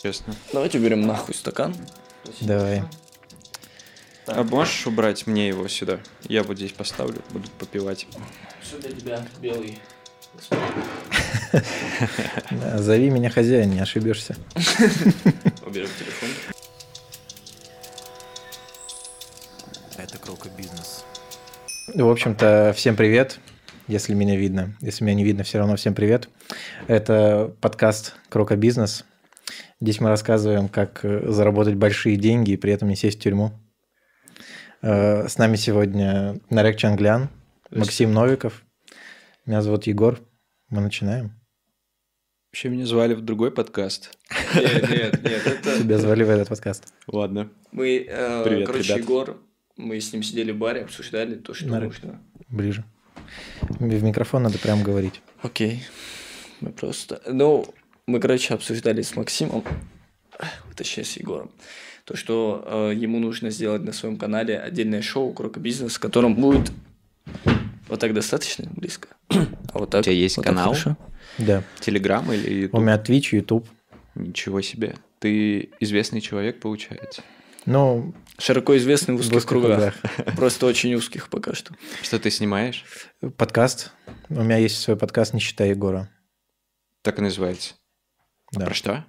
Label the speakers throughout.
Speaker 1: Честно.
Speaker 2: Давайте уберем нахуй стакан.
Speaker 3: Давай.
Speaker 1: А можешь убрать мне его сюда? Я вот здесь поставлю, буду попивать.
Speaker 2: Для тебя белый?
Speaker 3: Да, Зови меня хозяин, не ошибешься.
Speaker 1: Уберем телефон.
Speaker 4: Это Крока Бизнес.
Speaker 3: В общем-то, всем привет, если меня видно. Если меня не видно, все равно всем привет. Это подкаст Крока Бизнес. Здесь мы рассказываем, как э, заработать большие деньги и при этом не сесть в тюрьму. Э, С нами сегодня Нарек Чанглян, Максим Новиков. Меня зовут Егор. Мы начинаем.
Speaker 1: Вообще меня звали в другой подкаст.
Speaker 2: Нет, нет, нет, это...
Speaker 3: Тебя звали в этот подкаст.
Speaker 1: Ладно.
Speaker 2: Мы, э,
Speaker 1: Привет,
Speaker 2: короче,
Speaker 1: ребят.
Speaker 2: Егор, мы с ним сидели в баре, обсуждали то, что
Speaker 3: Нарек.
Speaker 2: нужно.
Speaker 3: Ближе. В микрофон надо прям говорить.
Speaker 2: Окей. Мы просто... Ну, мы, короче, обсуждали с Максимом, точнее, с Егором, то, что э, ему нужно сделать на своем канале отдельное шоу «Крока Бизнес», в котором будет... Вот так достаточно близко? А вот так?
Speaker 1: У тебя есть
Speaker 2: вот
Speaker 1: канал?
Speaker 3: Да.
Speaker 1: Телеграм или
Speaker 3: У
Speaker 1: Ютуб?
Speaker 3: меня Twitch, YouTube.
Speaker 1: Ничего себе. Ты известный человек, получается.
Speaker 3: Ну,
Speaker 2: Широко известный в узких,
Speaker 3: узких
Speaker 2: кругах. Просто очень узких пока что.
Speaker 1: Что ты снимаешь?
Speaker 3: подкаст. У меня есть свой подкаст «Не считай Егора».
Speaker 1: Так и называется.
Speaker 3: Да.
Speaker 1: Про что?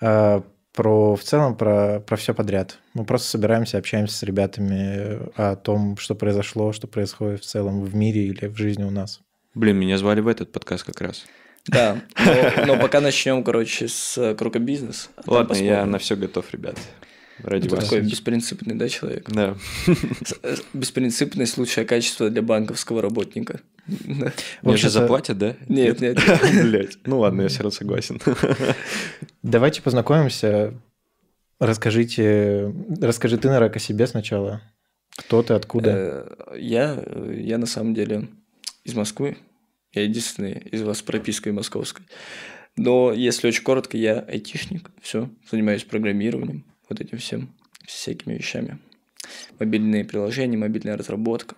Speaker 3: А, про в целом про, про все подряд. Мы просто собираемся, общаемся с ребятами о том, что произошло, что происходит в целом в мире или в жизни у нас.
Speaker 1: Блин, меня звали в этот подкаст как раз.
Speaker 2: Да, но, но пока начнем, короче, с Крока Бизнес. а
Speaker 1: Ладно, я на все готов, ребят. Ради вас.
Speaker 2: такой беспринципный, да, человек?
Speaker 1: Да.
Speaker 2: Э, Беспринципность – лучшее качество для банковского работника. Да.
Speaker 1: Мне же заплатят, да?
Speaker 2: Нет, нет.
Speaker 1: Блять. Ну ладно, я все равно согласен.
Speaker 3: Давайте познакомимся. Расскажите, расскажи ты, Нарек, о себе сначала. Кто ты, откуда?
Speaker 2: Э, Я, я на самом деле из Москвы. Я единственный из вас с пропиской московской. Но если очень коротко, я айтишник. Все, занимаюсь программированием, вот этим всем, всякими вещами. Мобильные приложения, мобильная разработка.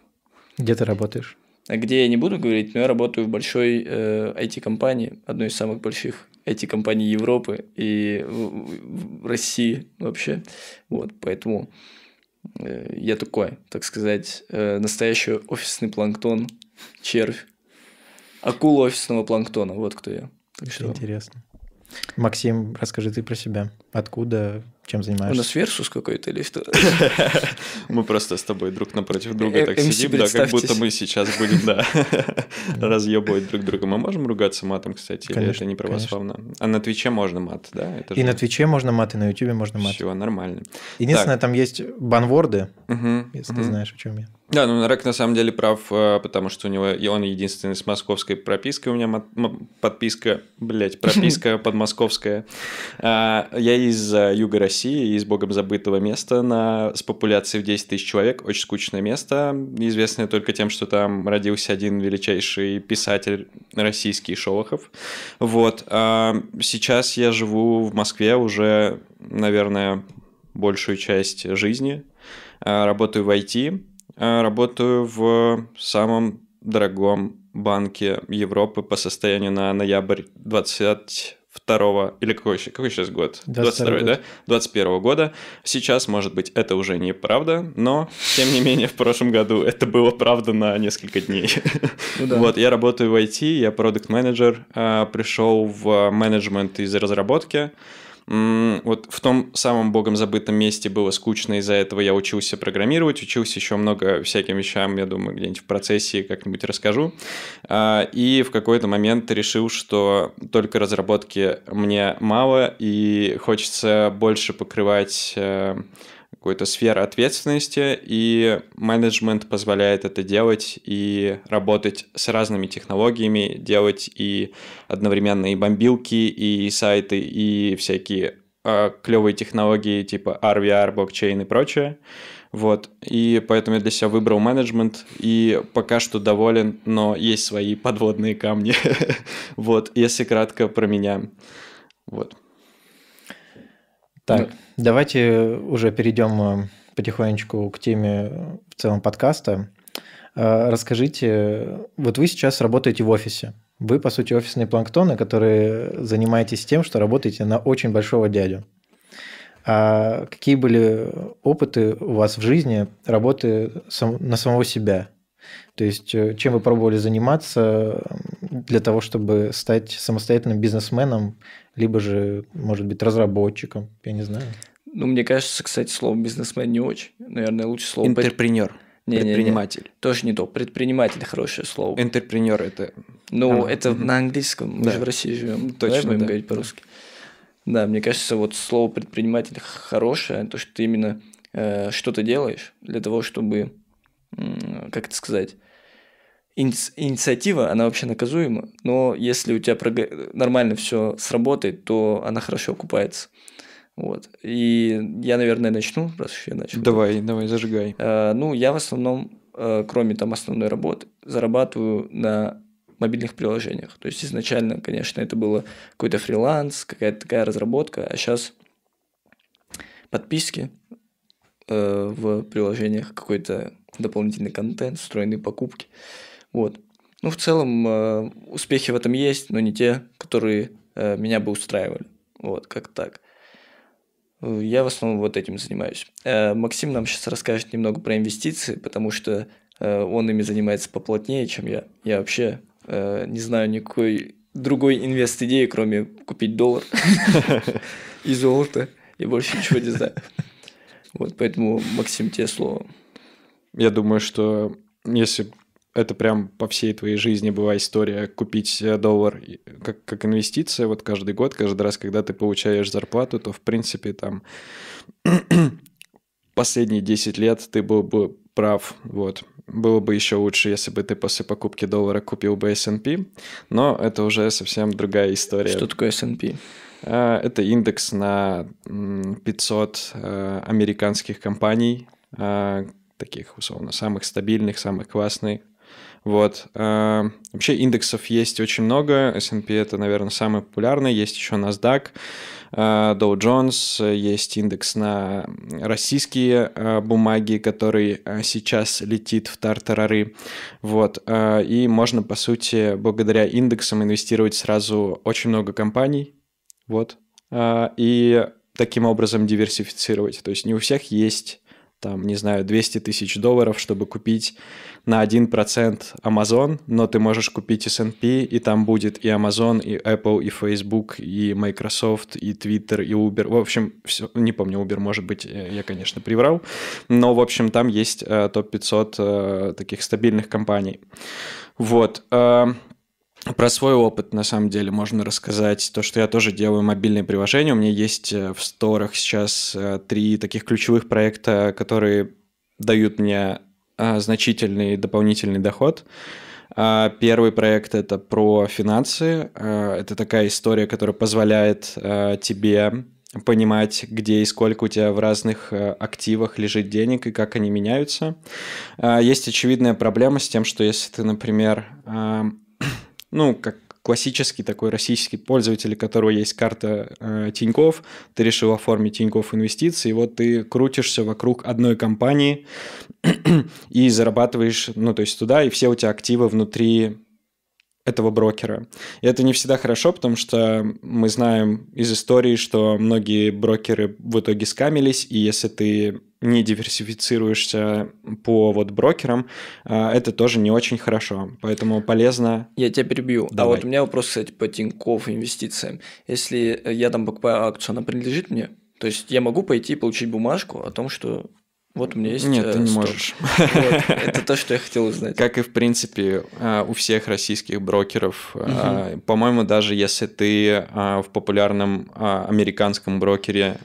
Speaker 3: Где ты работаешь?
Speaker 2: А где я не буду говорить, но я работаю в большой э, IT-компании, одной из самых больших IT-компаний Европы и в, в России вообще. Вот, поэтому э, я такой, так сказать, э, настоящий офисный планктон, червь, акула офисного планктона, вот кто я. Так что...
Speaker 3: интересно. Максим, расскажи ты про себя. Откуда, чем
Speaker 2: У
Speaker 3: занимаешься?
Speaker 2: нас версус какой-то или что?
Speaker 1: Мы просто с тобой друг напротив друга
Speaker 2: Э,
Speaker 1: так сидим, да, как будто мы сейчас будем, да, разъебывать друг друга. Мы можем ругаться матом, кстати, или
Speaker 3: Конечно,
Speaker 1: это не православно? А на Твиче можно мат, да? Это
Speaker 3: И на Твиче можно мат, и на Ютубе можно мат.
Speaker 1: Все нормально.
Speaker 3: Единственное, там есть банворды, если ты знаешь, о чем я.
Speaker 1: Да, ну Рек на самом деле прав, э, потому что у него и он единственный с московской пропиской, у меня мот- м- подписка, блять, прописка подмосковская. А, Я из юга России, из богом забытого места на, с популяцией в 10 тысяч человек, очень скучное место, известное только тем, что там родился один величайший писатель российский Шолохов. Вот. а Сейчас я живу в Москве уже, наверное, большую часть жизни. А, Работаю в IT, работаю в самом дорогом банке Европы по состоянию на ноябрь 22 или какой, еще- какой сейчас год?
Speaker 3: 22
Speaker 1: да? 21 года. Сейчас, может быть, это уже не правда, но, тем не менее, в прошлом году это было правда на несколько дней.
Speaker 2: Ну да.
Speaker 1: Вот, я работаю в IT, я продукт менеджер пришел в менеджмент из разработки. Вот в том самом богом забытом месте было скучно, из-за этого я учился программировать, учился еще много всяким вещам, я думаю, где-нибудь в процессе как-нибудь расскажу. А, И в какой-то момент решил, что только разработки мне мало, и хочется больше покрывать э, какую-то сферу ответственности, и менеджмент позволяет это делать и работать с разными технологиями, делать и одновременно и бомбилки, и сайты, и всякие клевые технологии типа RVR, блокчейн и прочее. Вот. И поэтому я для себя выбрал менеджмент, и пока что доволен, но есть свои подводные камни. Вот, если кратко про меня. Вот.
Speaker 3: Так, давайте уже перейдем э, потихонечку к теме э, в целом подкаста. Э, Расскажите, вот вы сейчас работаете в офисе, Вы, по сути, офисные планктоны, которые занимаетесь тем, что работаете на очень большого дядю. А какие были опыты у вас в жизни работы на самого себя? То есть, чем вы пробовали заниматься для того, чтобы стать самостоятельным бизнесменом, либо же, может быть, разработчиком, я не знаю.
Speaker 2: Ну, мне кажется, кстати, слово бизнесмен не очень. Наверное, лучше слово...
Speaker 1: Интерпренер.
Speaker 2: Не, не, не.
Speaker 1: Предприниматель.
Speaker 2: Тоже не то. Предприниматель хорошее слово.
Speaker 1: Интерпренер это.
Speaker 2: Ну, это mm-hmm. на английском. Мы
Speaker 1: Да.
Speaker 2: же в России живем.
Speaker 1: Точно,
Speaker 2: Давай будем
Speaker 1: да.
Speaker 2: говорить по-русски. Да, мне кажется, вот слово предприниматель хорошее, то, что ты именно э, что-то делаешь для того, чтобы, м, как это сказать, инициатива, она вообще наказуема, но если у тебя нормально все сработает, то она хорошо окупается. Вот. И я, наверное, начну, раз уж я начал.
Speaker 1: Давай, давай, зажигай.
Speaker 2: Э, Ну, я в основном, э, кроме там основной работы, зарабатываю на мобильных приложениях. То есть изначально, конечно, это было какой-то фриланс, какая-то такая разработка, а сейчас подписки э, в приложениях, какой-то дополнительный контент, встроенные покупки. Вот. Ну, в целом, э, успехи в этом есть, но не те, которые э, меня бы устраивали. Вот, как так. Я в основном вот этим занимаюсь. Э, Максим нам сейчас расскажет немного про инвестиции, потому что он ими занимается поплотнее, чем я. Я вообще не знаю никакой другой инвест-идеи, кроме купить доллар и золото, и больше ничего не знаю. Вот, поэтому, Максим, тебе слово.
Speaker 1: Я думаю, что если это прям по всей твоей жизни была история купить э, доллар как, как инвестиция, вот каждый год, каждый раз, когда ты получаешь зарплату, то, в принципе, там последние 10 лет ты был бы прав, вот. Было бы еще лучше, если бы ты после покупки доллара купил бы S&P, но это уже совсем другая история.
Speaker 2: Что такое S&P?
Speaker 1: А, Это индекс на м, 500 э, американских компаний, таких, условно, самых стабильных, самых классных. Вот. А, Вообще индексов есть очень много. S&P это, наверное, самый популярный. Есть еще NASDAQ, а, Dow Jones, есть индекс на российские а, бумаги, который сейчас летит в тартарары. Вот. И можно, по сути, благодаря индексам инвестировать сразу очень много компаний. Вот. И таким образом диверсифицировать. То есть не у всех есть там, не знаю, 200 тысяч долларов, чтобы купить на 1% Amazon, но ты можешь купить S&P, и там будет и Amazon, и Apple, и Facebook, и Microsoft, и Twitter, и Uber. В общем, все, не помню, Uber, может быть, э, я, конечно, приврал, но, в общем, там есть э, топ-500 э, таких стабильных компаний. Вот. Про свой опыт, на самом деле, можно рассказать. То, что я тоже делаю мобильные приложения. У меня есть э, в сторах сейчас э, три таких ключевых проекта, которые дают мне э, значительный дополнительный доход. А, Первый проект это про финансы. Это такая история, которая позволяет тебе понимать, где и сколько у тебя в разных активах лежит денег и как они меняются. А, Есть очевидная проблема с тем, что если ты, например, ну, как классический такой российский пользователь, у которого есть карта э, Тиньков, ты решил оформить Тиньков инвестиции, и вот ты крутишься вокруг одной компании и зарабатываешь, ну, то есть туда, и все у тебя активы внутри этого брокера. И это не всегда хорошо, потому что мы знаем из истории, что многие брокеры в итоге скамились, и если ты не диверсифицируешься по вот брокерам, а, это тоже не очень хорошо. Поэтому полезно...
Speaker 2: Я тебя перебью. А
Speaker 1: Давай.
Speaker 2: вот у меня вопрос, кстати, по Тинькофф инвестициям. Если э, я там покупаю акцию, она принадлежит мне? То есть я могу пойти и получить бумажку о том, что вот у меня есть...
Speaker 1: Нет,
Speaker 2: э,
Speaker 1: ты не
Speaker 2: сток.
Speaker 1: можешь.
Speaker 2: Вот, это то, что я хотел узнать.
Speaker 1: Как и, в принципе, а, у всех российских брокеров. А, По-моему, даже если ты в популярном американском брокере,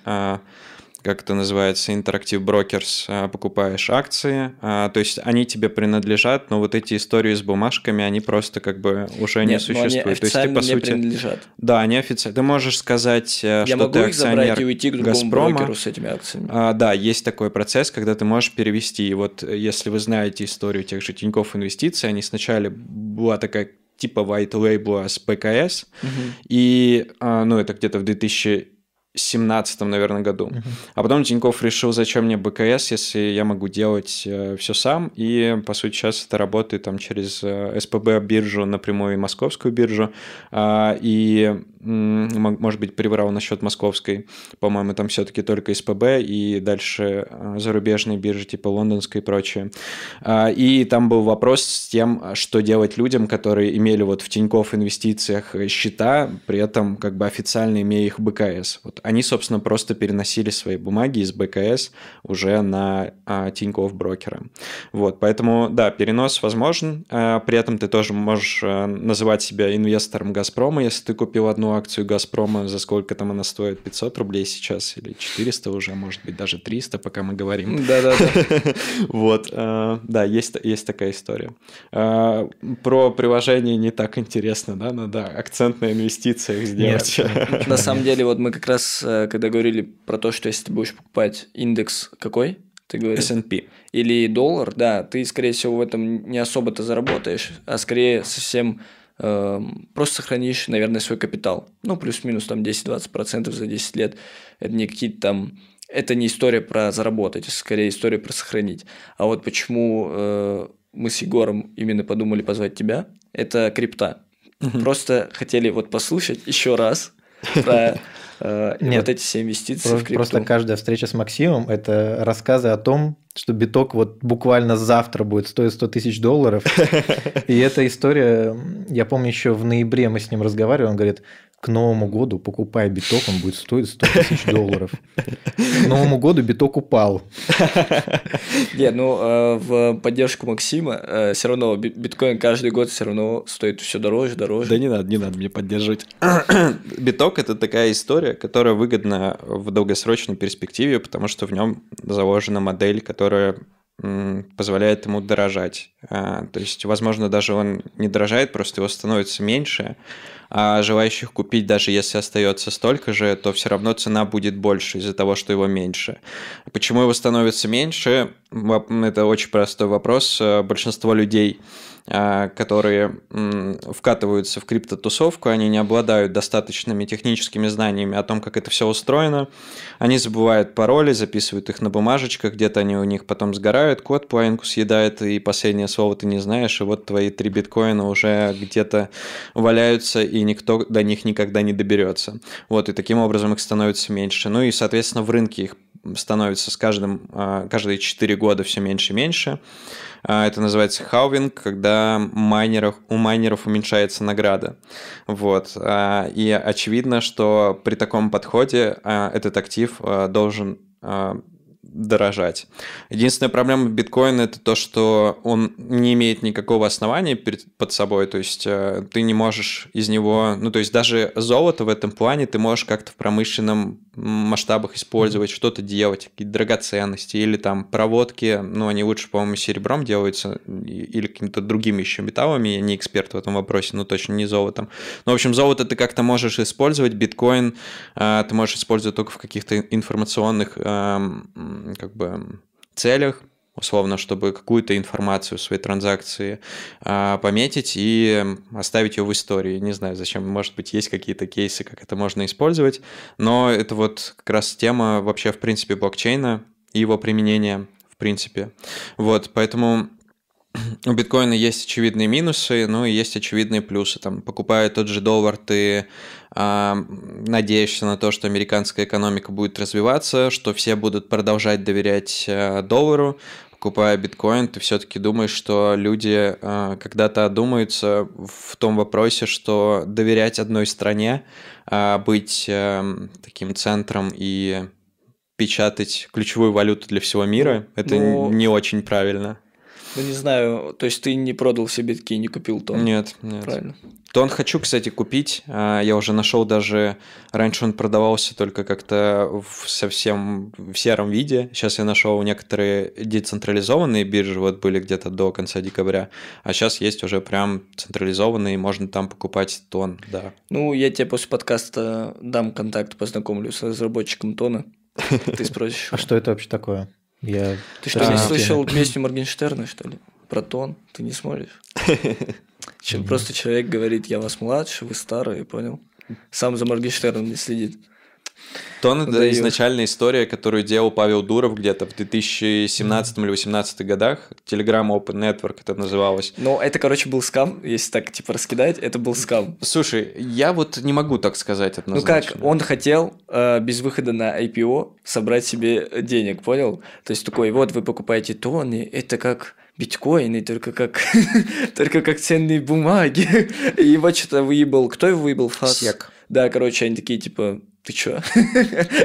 Speaker 1: как это называется, Interactive Brokers, а, покупаешь акции, а, то есть они тебе принадлежат, но вот эти истории с бумажками, они просто как бы уже не
Speaker 2: Нет, они
Speaker 1: существуют. То есть ты, по сути...
Speaker 2: принадлежат.
Speaker 1: Да, они официально. Ты можешь сказать, э,
Speaker 2: Я
Speaker 1: что
Speaker 2: могу
Speaker 1: ты
Speaker 2: их забрать и уйти к другому
Speaker 1: Газпрома.
Speaker 2: брокеру с этими акциями.
Speaker 1: А, да, есть такой процесс, когда ты можешь перевести. И вот э, если вы знаете историю тех же Тинькофф Инвестиций, они сначала была такая типа white label с ПКС,
Speaker 2: Мгм.
Speaker 1: и, а, ну, это где-то в 2007 17 наверное, году. А потом Тиньков решил, зачем мне БКС, если я могу делать э, все сам. И, по сути, сейчас это работает там через э, СПБ биржу напрямую и московскую биржу. А, и, может быть, приврал насчет московской. По-моему, там все-таки только СПБ и дальше э, зарубежные биржи типа лондонской и прочее. А, и там был вопрос с тем, что делать людям, которые имели вот в Тиньков инвестициях счета, при этом как бы официально имея их БКС. Вот они, собственно, просто переносили свои бумаги из БКС уже на а, Тинькофф брокера. Вот, поэтому, да, перенос возможен. А, при этом ты тоже можешь а, называть себя инвестором Газпрома, если ты купил одну акцию Газпрома, за сколько там она стоит, 500 рублей сейчас или 400 уже, может быть, даже 300, пока мы говорим.
Speaker 2: Да-да-да.
Speaker 1: Вот, а, да, есть, такая история. А, про приложение не так интересно, да, надо акцент на инвестициях сделать.
Speaker 2: На самом деле, вот мы как раз Э, когда говорили про то, что если ты будешь покупать индекс какой, ты говоришь?
Speaker 1: S&P.
Speaker 2: Или доллар, да, ты, скорее всего, в этом не особо-то заработаешь, а скорее совсем э, просто сохранишь, наверное, свой капитал. Ну, плюс-минус там 10-20% за 10 лет. Это не какие-то там... Это не история про заработать, это скорее история про сохранить. А вот почему э, мы с Егором именно подумали позвать тебя, это крипта. Угу. Просто хотели вот послушать еще раз про э, Нет, вот эти все инвестиции
Speaker 3: просто,
Speaker 2: в крипту.
Speaker 3: Просто каждая встреча с Максимом – это рассказы о том, что биток вот буквально завтра будет стоить 100 тысяч долларов. И эта история, я помню, еще в ноябре мы с ним разговаривали, он говорит, к Новому году покупай биток, он будет стоить 100 тысяч долларов. К Новому году биток упал.
Speaker 2: Нет, ну э, в поддержку Максима э, все равно биткоин каждый год все равно стоит все дороже, дороже.
Speaker 1: Да не надо, не надо мне поддерживать. Биток это такая история, которая выгодна в долгосрочной перспективе, потому что в нем заложена модель, которая позволяет ему дорожать. А, то есть, возможно, даже он не дорожает, просто его становится меньше, а желающих купить, даже если остается столько же, то все равно цена будет больше из-за того, что его меньше. Почему его становится меньше? Это очень простой вопрос. Большинство людей а, которые вкатываются в криптотусовку, они не обладают достаточными техническими знаниями о том, как это все устроено. Они забывают пароли, записывают их на бумажечках, где-то они у них потом сгорают, код половинку съедает, и последнее слово ты не знаешь, и вот твои три биткоина уже где-то валяются, никто до них никогда не доберется. Вот, и таким образом их становится меньше. Ну и, соответственно, в рынке их становится с каждым, а, каждые 4 года все меньше и меньше. А, это называется halving, когда майнеров, у майнеров уменьшается награда. Вот. А, и очевидно, что при таком подходе этот актив должен дорожать. Единственная проблема биткоина это то, что он не имеет никакого основания перед, под собой, то есть э, ты не можешь из него, ну то есть даже золото в этом плане ты можешь как-то в промышленном масштабах использовать, что-то делать, какие-то драгоценности или там проводки, ну они лучше, по-моему, серебром делаются или какими-то другими еще металлами, я не эксперт в этом вопросе, но точно не золотом. Ну, в общем, золото ты как-то можешь использовать, биткоин э, ты можешь использовать только в каких-то информационных эм, как бы целях, условно, чтобы какую-то информацию своей транзакции а, пометить и оставить ее в истории. Не знаю, зачем, может быть, есть какие-то кейсы, как это можно использовать, но это вот как раз тема вообще, в принципе, блокчейна и его применения, в принципе. Вот, поэтому у биткоина есть очевидные минусы, но и есть очевидные плюсы. Там, покупая тот же доллар, ты э, надеешься на то, что американская экономика будет развиваться, что все будут продолжать доверять э, доллару. Покупая биткоин, ты все-таки думаешь, что люди э, когда-то одумаются в том вопросе, что доверять одной стране, э, быть э, таким центром и печатать ключевую валюту для всего мира, это ну, не очень правильно.
Speaker 2: Ну, не знаю, то есть ты не продал все битки и не купил тон?
Speaker 1: Нет, нет.
Speaker 2: Правильно.
Speaker 1: Тон хочу, кстати, купить. А, я уже нашел даже... Раньше он продавался только как-то в совсем в сером виде. Сейчас я нашел некоторые децентрализованные биржи, вот были где-то до конца декабря. А сейчас есть уже прям централизованные, можно там покупать тон, да.
Speaker 2: Ну, я тебе после подкаста дам контакт, познакомлю с разработчиком тона. Ты спросишь.
Speaker 3: А что это вообще такое? Я
Speaker 2: Ты что, не слышал песню Моргенштерна, что ли? Про тон? Ты не смотришь? Просто человек говорит, я вас младше, вы старые, понял? Сам за Моргенштерном не следит.
Speaker 1: Тон это изначальная история, которую делал Павел Дуров где-то в 2017 или 2018 годах. Telegram Open Network это называлось.
Speaker 2: Ну, это, короче, был скам, если так, типа, раскидать, это был скам.
Speaker 1: Слушай, я вот не могу так сказать
Speaker 2: Ну
Speaker 1: однозначно.
Speaker 2: как, он хотел э, без выхода на IPO собрать себе денег, понял? То есть такой, вот вы покупаете тоны, это как биткоины, только как, только как ценные бумаги. И его что-то выебал. Кто его выебал? Фас?
Speaker 1: Сек.
Speaker 2: Да, короче, они такие, типа, ты чё?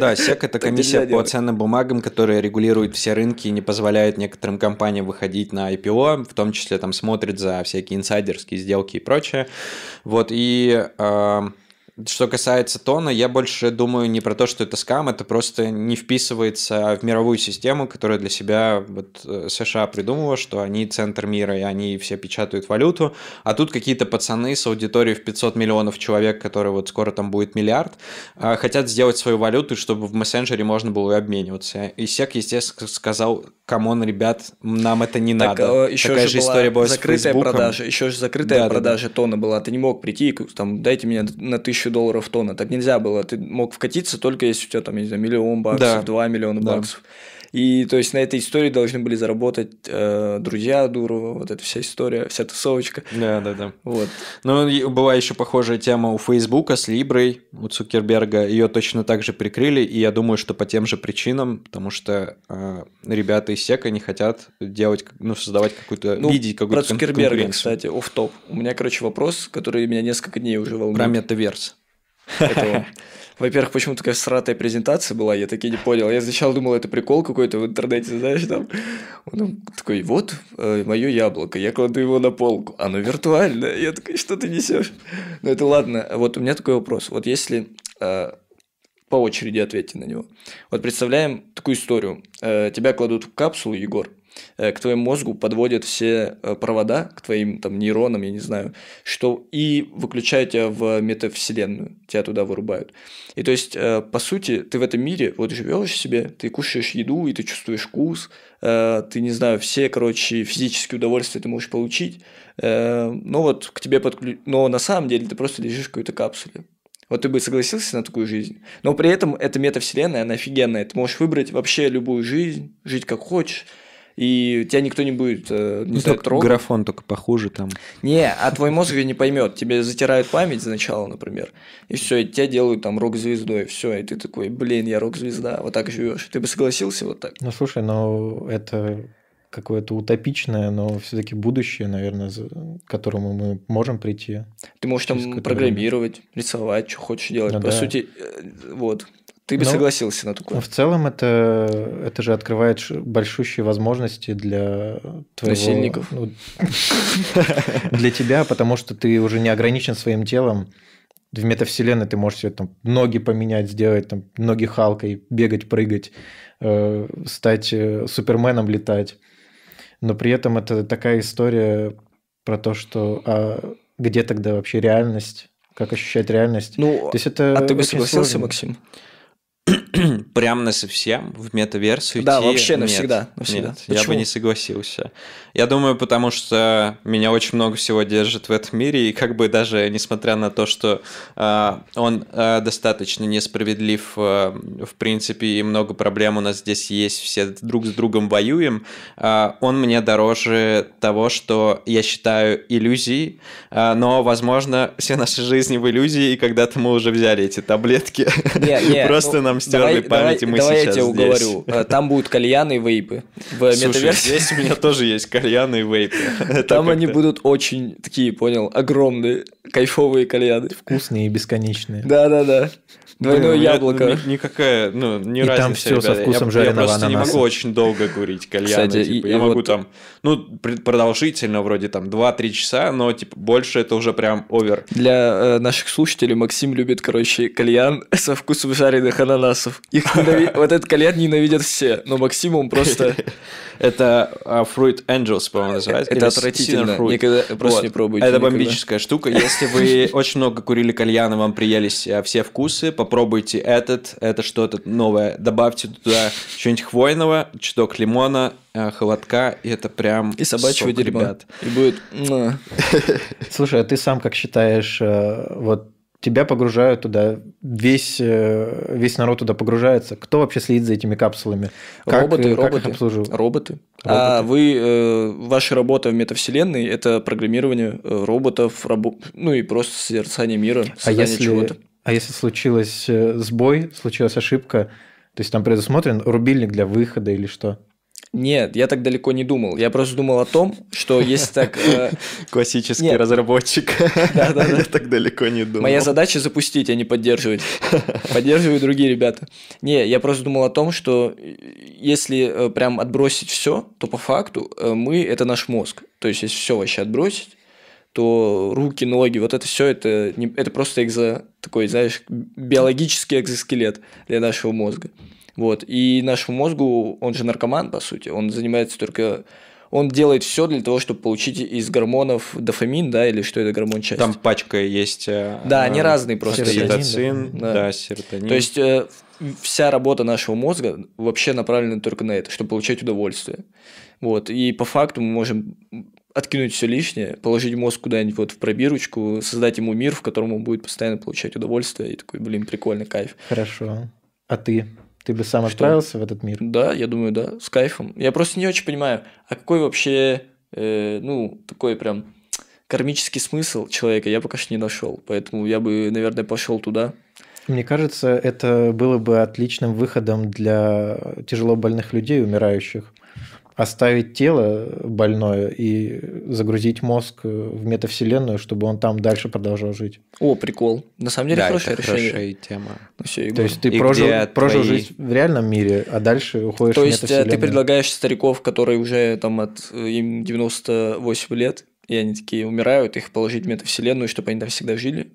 Speaker 1: Да, СЕК это комиссия по ценным бумагам, которая регулирует все рынки и не позволяет некоторым компаниям выходить на IPO, в том числе там смотрит за всякие инсайдерские сделки и прочее. Вот, и э, что касается тона, я больше думаю не про то, что это скам, это просто не вписывается в мировую систему, которая для себя вот, э, США придумала, что они центр мира, и они все печатают валюту, а тут какие-то пацаны с аудиторией в 500 миллионов человек, которые вот скоро там будет миллиард, а, хотят сделать свою валюту, чтобы в мессенджере можно было обмениваться. И SEC, естественно, сказал, come on, ребят, нам это не
Speaker 2: Так,
Speaker 1: надо.
Speaker 2: еще
Speaker 1: Такая
Speaker 2: же
Speaker 1: же история была с
Speaker 2: закрытая продажа, еще же закрытая
Speaker 1: Да-да-да.
Speaker 2: продажа тона была. Ты не мог прийти и там дайте мне на тысячу долларов тона. Так нельзя было. Ты мог вкатиться только если у тебя там, я не знаю, миллион баксов,
Speaker 1: Да.
Speaker 2: два миллиона
Speaker 1: Да.
Speaker 2: баксов. И то есть на этой истории должны были заработать э, друзья Дурова, вот эта вся история, вся тусовочка.
Speaker 1: Да, да, да.
Speaker 2: Вот.
Speaker 1: Ну, была еще похожая тема у Фейсбука с Либрой, у Цукерберга. Ее точно так же прикрыли, и я думаю, что по тем же причинам, потому что э, ребята из Сека не хотят делать, ну, создавать какую-то,
Speaker 2: Ну,
Speaker 1: видеть какую-то
Speaker 2: про Цукерберга, кстати, оф топ У меня, короче, вопрос, который меня несколько дней уже волнует.
Speaker 1: Про метаверс.
Speaker 2: Во-первых, почему такая сратая презентация была, я таки не понял. Я сначала думал, это прикол какой-то в интернете, знаешь, там. Он такой, вот мое яблоко, я кладу его на полку, оно виртуальное. Я такой, что ты несешь? Ну это ладно. Вот у меня такой вопрос. Вот если э, по очереди ответьте на него. Вот представляем такую историю. Э, Тебя кладут в капсулу, Егор, э, к твоему мозгу подводят все э, провода, к твоим там нейронам, я не знаю, что и выключают тебя в метавселенную, тебя туда вырубают. И то есть, э, по сути, ты в этом мире вот живешь себе, ты кушаешь еду, и ты чувствуешь вкус, э, ты, не знаю, все, короче, физические удовольствия ты можешь получить, э, но вот к тебе подклю... но на самом деле ты просто лежишь в какой-то капсуле. Вот ты бы согласился на такую жизнь. Но при этом эта метавселенная, она офигенная. Ты можешь выбрать вообще любую жизнь, жить как хочешь, и тебя никто не будет, э, не
Speaker 1: Ну,
Speaker 2: знаю,
Speaker 1: только
Speaker 2: трогать.
Speaker 1: графон только похуже там.
Speaker 2: Не, а твой мозг ее не поймет. Тебе затирают память сначала, например. И все, и тебя делают там рок-звездой. Все, и ты такой, блин, я рок-звезда. Вот так живешь. Ты бы согласился вот так?
Speaker 3: Ну, слушай, ну, это какое-то утопичное, но все-таки будущее, наверное, за- к которому мы можем прийти.
Speaker 2: Ты можешь там программировать, рисовать, что хочешь делать.
Speaker 3: Ну
Speaker 2: По
Speaker 3: да.
Speaker 2: сути, э, вот. Ты бы
Speaker 3: Ну,
Speaker 2: согласился на такое.
Speaker 3: В целом это, это же открывает большущие возможности для твоего...
Speaker 2: Насильников.
Speaker 3: ну, для тебя, потому что ты уже не ограничен своим телом. В метавселенной ты можешь себе там ноги поменять, сделать там ноги Халкой, бегать, прыгать, э, стать э, суперменом, летать. Но при этом это такая история про то, что а где тогда вообще реальность, как ощущать реальность.
Speaker 2: Ну,
Speaker 3: То есть это
Speaker 2: а ты бы согласился,
Speaker 3: сложно.
Speaker 2: Максим?
Speaker 1: Прям на совсем в метаверс
Speaker 2: Да,
Speaker 1: уйти?
Speaker 2: вообще
Speaker 1: Нет,
Speaker 2: навсегда, навсегда.
Speaker 1: Нет, я бы
Speaker 2: Почему?
Speaker 1: не согласился. Я думаю, потому что меня очень много всего держит в этом мире, и как бы даже несмотря на то, что э, он э, достаточно несправедлив, э, в принципе, и много проблем у нас здесь есть, все друг с другом воюем, э, он мне дороже того, что я считаю иллюзией, э, но, возможно, все наши жизни в иллюзии, и когда-то мы уже взяли эти таблетки. Просто
Speaker 2: ну,
Speaker 1: нам стерли
Speaker 2: давай-
Speaker 1: память, и мы
Speaker 2: давай
Speaker 1: сейчас
Speaker 2: я тебя
Speaker 1: здесь.
Speaker 2: уговорю. Э, Там будут кальяны и вейпы. В
Speaker 1: Слушай,
Speaker 2: метаверсе.
Speaker 1: здесь у меня тоже есть кальяны и вейпы.
Speaker 2: Там они будут очень такие, понял, огромные, кайфовые кальяны.
Speaker 3: Вкусные и бесконечные.
Speaker 2: Да-да-да. Двойное
Speaker 1: Блин, у меня,
Speaker 2: яблоко.
Speaker 1: ну, ни- Никакая, ну, не
Speaker 3: И там
Speaker 1: разница,
Speaker 3: всё со
Speaker 1: ребята.
Speaker 3: вкусом
Speaker 1: я, я
Speaker 3: жареного
Speaker 1: просто не
Speaker 3: ананаса.
Speaker 1: могу очень долго курить кальяны.
Speaker 2: Кстати,
Speaker 1: типа,
Speaker 2: и-
Speaker 1: я
Speaker 2: и
Speaker 1: могу
Speaker 2: вот-
Speaker 1: там, ну, продолжительно, вроде там 2-3 часа, но, типа, больше это уже прям овер.
Speaker 2: Для э, наших слушателей Максим любит, короче, кальян со вкусом жареных ананасов. Их ненави- Вот этот кальян ненавидят все, но Максим он просто...
Speaker 1: Это а, Fruit Angels, по-моему, называется.
Speaker 2: Это отвратительно. Никогда просто не пробуйте.
Speaker 1: Это бомбическая штука. Если вы очень много курили кальяна, вам приелись э, все вкусы, попробуйте этот, это что-то новое. Добавьте туда что-нибудь хвойного, чуток лимона, э, холодка, и это прям
Speaker 2: И собачьего
Speaker 1: сок,
Speaker 2: дерьма.
Speaker 1: ребят.
Speaker 2: И будет...
Speaker 3: Слушай, а ты сам как считаешь, э, вот тебя погружают туда, весь, э, весь народ туда погружается. Кто вообще следит за этими капсулами? Как,
Speaker 2: роботы,
Speaker 3: как
Speaker 2: роботы,
Speaker 3: их обслуживают?
Speaker 2: роботы. А
Speaker 3: Роботы.
Speaker 2: вы, э, ваша работа в метавселенной – это программирование роботов, рабо- ну и просто созерцание мира,
Speaker 3: А
Speaker 2: создание
Speaker 3: если,
Speaker 2: чего-то.
Speaker 3: А если случилось э, сбой, случилась ошибка, то есть там предусмотрен рубильник для выхода или что?
Speaker 2: Нет, я так далеко не думал. Я просто думал о том, что если так... э,
Speaker 1: Классический
Speaker 2: Нет.
Speaker 1: разработчик.
Speaker 2: Да-да-да.
Speaker 1: Я так далеко не думал.
Speaker 2: Моя задача запустить, а не поддерживать. Поддерживают другие ребята. Не, я просто думал о том, что э, если прям отбросить все, то по факту мы это наш мозг. То есть, если все вообще отбросить, то руки, ноги, вот это все, это, не, это просто экзо, такой, знаешь, биологический экзоскелет для нашего мозга. Вот. И нашему мозгу, он же наркоман, по сути, он занимается только... Он делает все для того, чтобы получить из гормонов дофамин, да, или что это гормон счастья.
Speaker 1: Там пачка есть. э,
Speaker 2: Да, они
Speaker 1: э,
Speaker 2: разные просто.
Speaker 1: Окситоцин,
Speaker 2: Да.
Speaker 1: да, серотонин.
Speaker 2: То есть э, вся работа нашего мозга вообще направлена только на это, чтобы получать удовольствие. Вот. И по факту мы можем откинуть все лишнее, положить мозг куда-нибудь вот в пробирочку, создать ему мир, в котором он будет постоянно получать удовольствие. И такой, блин, прикольный кайф.
Speaker 3: Хорошо. А ты? Ты бы сам
Speaker 2: Что?
Speaker 3: отправился в этот мир?
Speaker 2: Да, я думаю, да, с кайфом. Я просто не очень понимаю, а какой вообще, э, ну, такой прям кармический смысл человека я пока что не нашел. Поэтому я бы, наверное, пошел туда.
Speaker 3: Мне кажется, это было бы отличным выходом для тяжело больных людей, умирающих. Оставить тело больное и загрузить мозг в метавселенную, чтобы он там дальше продолжал жить.
Speaker 2: О, прикол. На самом деле
Speaker 1: да,
Speaker 2: хорошее
Speaker 1: это
Speaker 2: решение.
Speaker 1: хорошая тема.
Speaker 2: Ну, всё,
Speaker 3: То есть ты
Speaker 1: И
Speaker 3: прожил, прожил
Speaker 1: твои-
Speaker 3: жизнь в реальном мире, а дальше уходишь
Speaker 2: То
Speaker 3: в
Speaker 2: есть э, ты предлагаешь стариков, которые уже там от э, им 98 лет, и они такие умирают, их положить в метавселенную, чтобы они там всегда жили?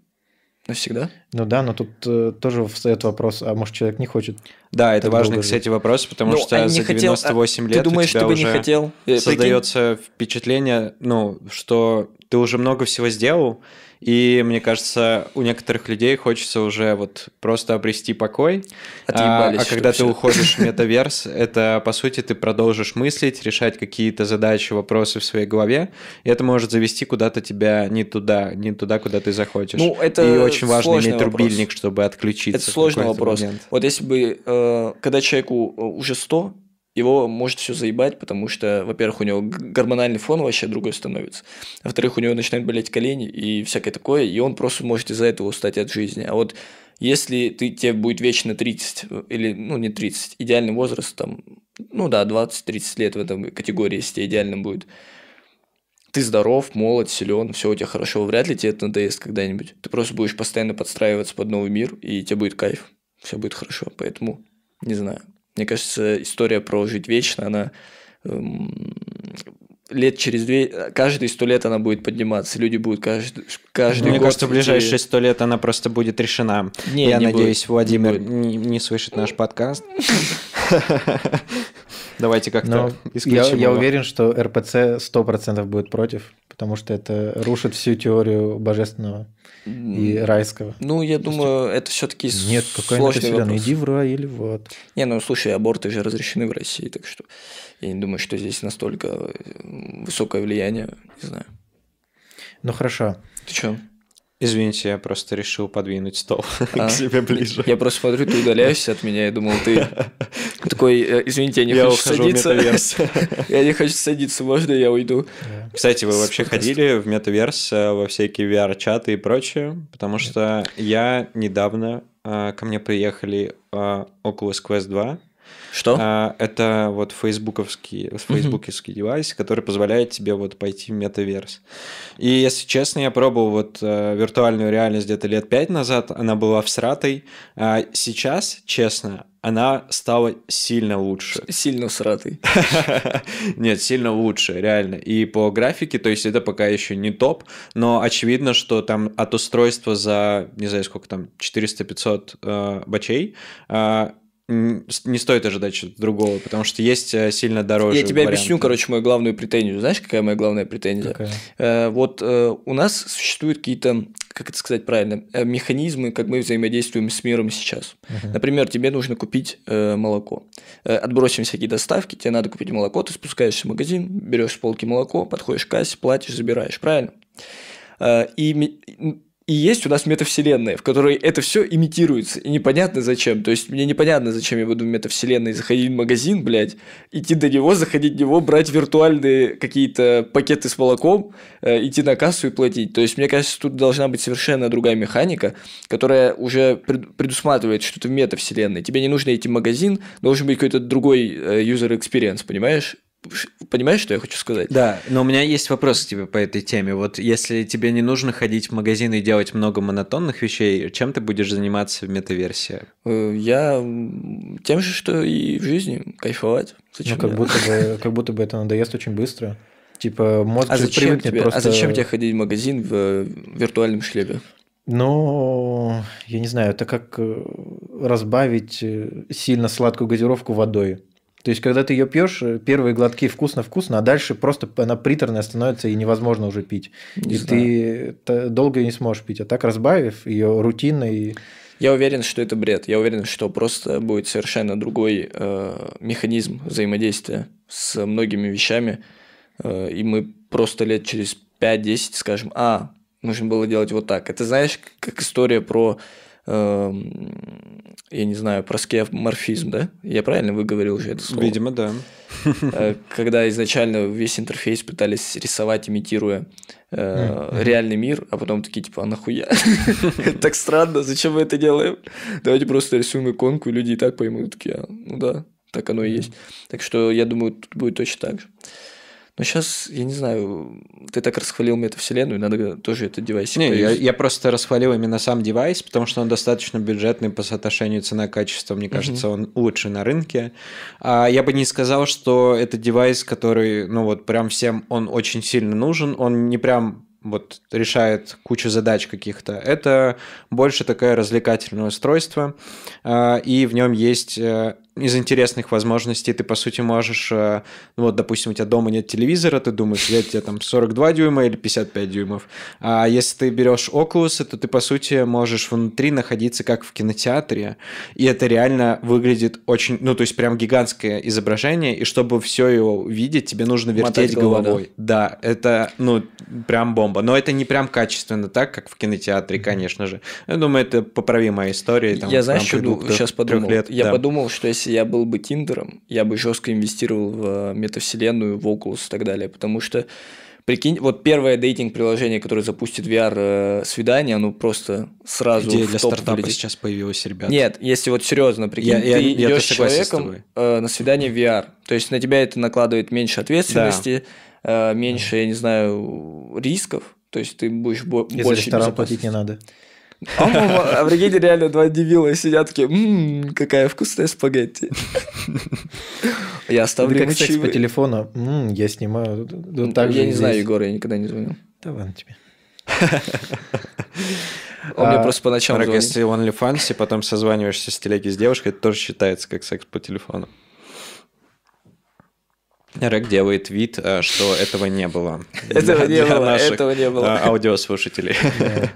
Speaker 2: Навсегда?
Speaker 3: Ну да, но тут э, тоже встает вопрос, а может человек не хочет?
Speaker 1: Да, это важный, кстати, вопрос, потому
Speaker 2: Ну,
Speaker 1: что
Speaker 2: а не
Speaker 1: за
Speaker 2: хотел- а
Speaker 1: 98
Speaker 2: Ты
Speaker 1: лет
Speaker 2: думаешь,
Speaker 1: у тебя
Speaker 2: ты бы
Speaker 1: уже
Speaker 2: не хотел? Э, прикинь,
Speaker 1: создается впечатление, ну, что ты уже много всего сделал, и мне кажется, у некоторых людей хочется уже вот просто обрести покой. А,
Speaker 2: Отъебались,
Speaker 1: а когда ты уходишь в метаверс, это по сути ты продолжишь мыслить, решать какие-то задачи, вопросы в своей голове, и это может завести куда-то тебя не туда, не туда, куда ты захочешь.
Speaker 2: Ну, это
Speaker 1: и очень важно иметь
Speaker 2: вопрос.
Speaker 1: рубильник, чтобы отключиться.
Speaker 2: Это сложный вопрос.
Speaker 1: момент.
Speaker 2: Вот если бы, э, когда человеку э, уже 100, его может все заебать, потому что, во-первых, у него гормональный фон вообще другой становится. Во-вторых, у него начинают болеть колени и всякое такое, и он просто может из-за этого устать от жизни. А вот если ты, тебе будет вечно 30, э, или, ну, не 30, идеальный возраст, там, ну да, 20-30 лет в этом категории, если тебе идеальным будет, ты здоров, молод, силен, все у тебя хорошо, вряд ли тебе это надоест когда-нибудь. Ты просто будешь постоянно подстраиваться под новый мир, и тебе будет кайф, все будет хорошо. Поэтому, не знаю. Мне кажется, история про жить вечно, она эм, лет через две, каждые сто лет она будет подниматься, люди будут каждый, каждый
Speaker 1: Мне
Speaker 2: год
Speaker 1: кажется, в ближайшие сто лет она просто будет решена.
Speaker 2: Не,
Speaker 1: Я
Speaker 2: не будет,
Speaker 1: надеюсь,
Speaker 2: не
Speaker 1: Владимир
Speaker 2: будет.
Speaker 1: не, не слышит наш подкаст. Давайте как-то
Speaker 3: я,
Speaker 1: исключим
Speaker 3: я уверен, что РПЦ 100% будет против, потому что это рушит всю теорию божественного и райского.
Speaker 2: Ну, я думаю, это все-таки
Speaker 3: Нет, какая
Speaker 2: сложный
Speaker 3: метавселенная,
Speaker 2: вопрос.
Speaker 3: иди в рай или в ад.
Speaker 2: Не, ну слушай, аборты же разрешены в России, так что я не думаю, что здесь настолько э, высокое влияние, не знаю.
Speaker 3: Ну хорошо.
Speaker 2: Ты чё?
Speaker 1: Извините, я просто решил подвинуть стол
Speaker 2: А,
Speaker 1: к себе ближе.
Speaker 2: Я просто смотрю, ты удаляешься от меня, я думал, ты такой, «Э, извините, я не
Speaker 1: Я
Speaker 2: хочу садиться. Я не хочу садиться, можно я уйду?
Speaker 1: Кстати, вы вообще ходили в метаверс, э, во всякие VR-чаты и прочее? Потому что я недавно, э, ко мне приехали Oculus Quest 2.
Speaker 2: Что?
Speaker 1: А, Это вот фейсбуковский, фейсбуковский девайс, который позволяет тебе вот пойти в метаверс. И если честно, я пробовал вот э, виртуальную реальность где-то лет пять назад, она была всратой. А сейчас, честно, она стала сильно лучше.
Speaker 2: Сильно сратый.
Speaker 1: Нет, сильно лучше, реально. И по графике, то есть это пока еще не топ, но очевидно, что там от устройства за, не знаю, сколько там, 400-500 э, бачей, э, не стоит ожидать чего-то другого, потому что есть э, сильно дороже
Speaker 2: Я тебе
Speaker 1: варианты.
Speaker 2: объясню, короче, мою главную претензию. Знаешь, какая моя главная претензия?
Speaker 3: Какая?
Speaker 2: Э, Вот э, у нас существуют какие-то, как это сказать правильно, э, механизмы, как мы взаимодействуем с миром сейчас.
Speaker 3: Мгм.
Speaker 2: Например, тебе нужно купить э, молоко. Э, отбросим всякие доставки, тебе надо купить молоко, ты спускаешься в магазин, берешь с полки молоко, подходишь к кассе, платишь, забираешь, правильно? Э, и и есть у нас метавселенная, в которой это все имитируется, и непонятно зачем. То есть мне непонятно, зачем я буду в метавселенной заходить в магазин, блядь, идти до него, заходить в него, брать виртуальные какие-то пакеты с молоком, э, идти на кассу и платить. То есть мне кажется, тут должна быть совершенно другая механика, которая уже предусматривает, что ты в метавселенной. Тебе не нужно идти в магазин, должен быть какой-то другой э, user experience, понимаешь? Понимаешь, что я хочу сказать?
Speaker 1: Да, но у меня есть вопрос к тебе по этой теме. Вот если тебе не нужно ходить в магазин и делать много монотонных вещей, чем ты будешь заниматься в метаверсии?
Speaker 2: Э, я тем же, что и в жизни, кайфовать.
Speaker 3: Зачем ну, как будто, бы, как будто бы это надоест очень быстро. Типа мозг
Speaker 2: а зачем тебе, просто... А зачем тебе ходить в магазин в виртуальном шлеме?
Speaker 3: Ну, я не знаю, это как э, разбавить э, сильно сладкую газировку водой. То есть, когда ты ее пьешь, э, первые глотки вкусно-вкусно, а дальше просто она приторная становится и невозможно уже пить. Не и знаю. ты долго не сможешь пить. А так разбавив ее рутинно и
Speaker 2: я уверен, что это бред. Я уверен, что просто будет совершенно другой э, механизм взаимодействия с многими вещами, э, и мы просто лет через 5-10 скажем, а, нужно было делать вот так. Это знаешь, как история про Эм, я не знаю, про скеоморфизм, да? Я правильно выговорил уже это слово?
Speaker 5: Видимо, да.
Speaker 2: Э, когда изначально весь интерфейс пытались рисовать, имитируя э, реальный мир, а потом такие типа, а нахуя? Так странно, зачем мы это делаем? Давайте просто рисуем иконку, и люди и так поймут, такие, «А, ну да, так оно и есть. Так что я думаю, тут будет точно так же. Но сейчас, я не знаю, ты так расхвалил метавселенную, надо тоже этот девайс.
Speaker 1: Не, я, я просто расхвалил именно сам девайс, потому что он достаточно бюджетный по соотношению цена-качество. Мне кажется, он лучше на рынке. А я бы не сказал, что это девайс, который, ну вот, прям всем он очень сильно нужен. Он не прям вот решает кучу задач каких-то. Это больше такое развлекательное устройство, а, и в нем есть э, из интересных возможностей ты, по сути, можешь, э, ну вот, допустим, у тебя дома нет телевизора, ты думаешь, я тебе там 42 дюйма или 55 дюймов. А если ты берешь Oculus, то ты, по сути, можешь внутри находиться как в кинотеатре, и это реально выглядит очень, ну, то есть прям гигантское изображение, и чтобы все его видеть, тебе нужно вертеть головой. головой. Да. да, это, ну, прям бомба. Но это не прям качественно так, как в кинотеатре, конечно же. Я думаю, это поправимая история. Там,
Speaker 2: я, знаешь, что сейчас подумал? Лет. Я да. подумал, что если если я был бы Тиндером, я бы жестко инвестировал в э, метавселенную, в Oculus и так далее, потому что Прикинь, вот первое дейтинг-приложение, которое запустит VR-свидание, э, оно просто сразу
Speaker 1: Идея для стартапа вылетит. сейчас появилась, ребят.
Speaker 2: Нет, если вот серьезно, прикинь, я, ты я, идешь с человеком с э, на свидание VR, то есть на тебя это накладывает меньше ответственности, да. э, меньше, я не знаю, рисков, то есть ты будешь бо-
Speaker 3: И больше за платить не надо.
Speaker 2: А, а прикиньте, реально два дебила сидят такие, ммм, какая вкусная спагетти. Я оставлю
Speaker 3: как секс по телефону. М-м, я снимаю.
Speaker 2: Ну, так я не знаю, Егор, я никогда не звонил.
Speaker 3: Да ладно тебе.
Speaker 2: Он мне а, просто по ночам
Speaker 5: звонит. Если в OnlyFans, потом созваниваешься с телеги с девушкой, это тоже считается как секс по телефону. Рэк делает вид, э, что этого не было.
Speaker 2: Этого не было, этого не было.
Speaker 5: Э, аудиослушателей.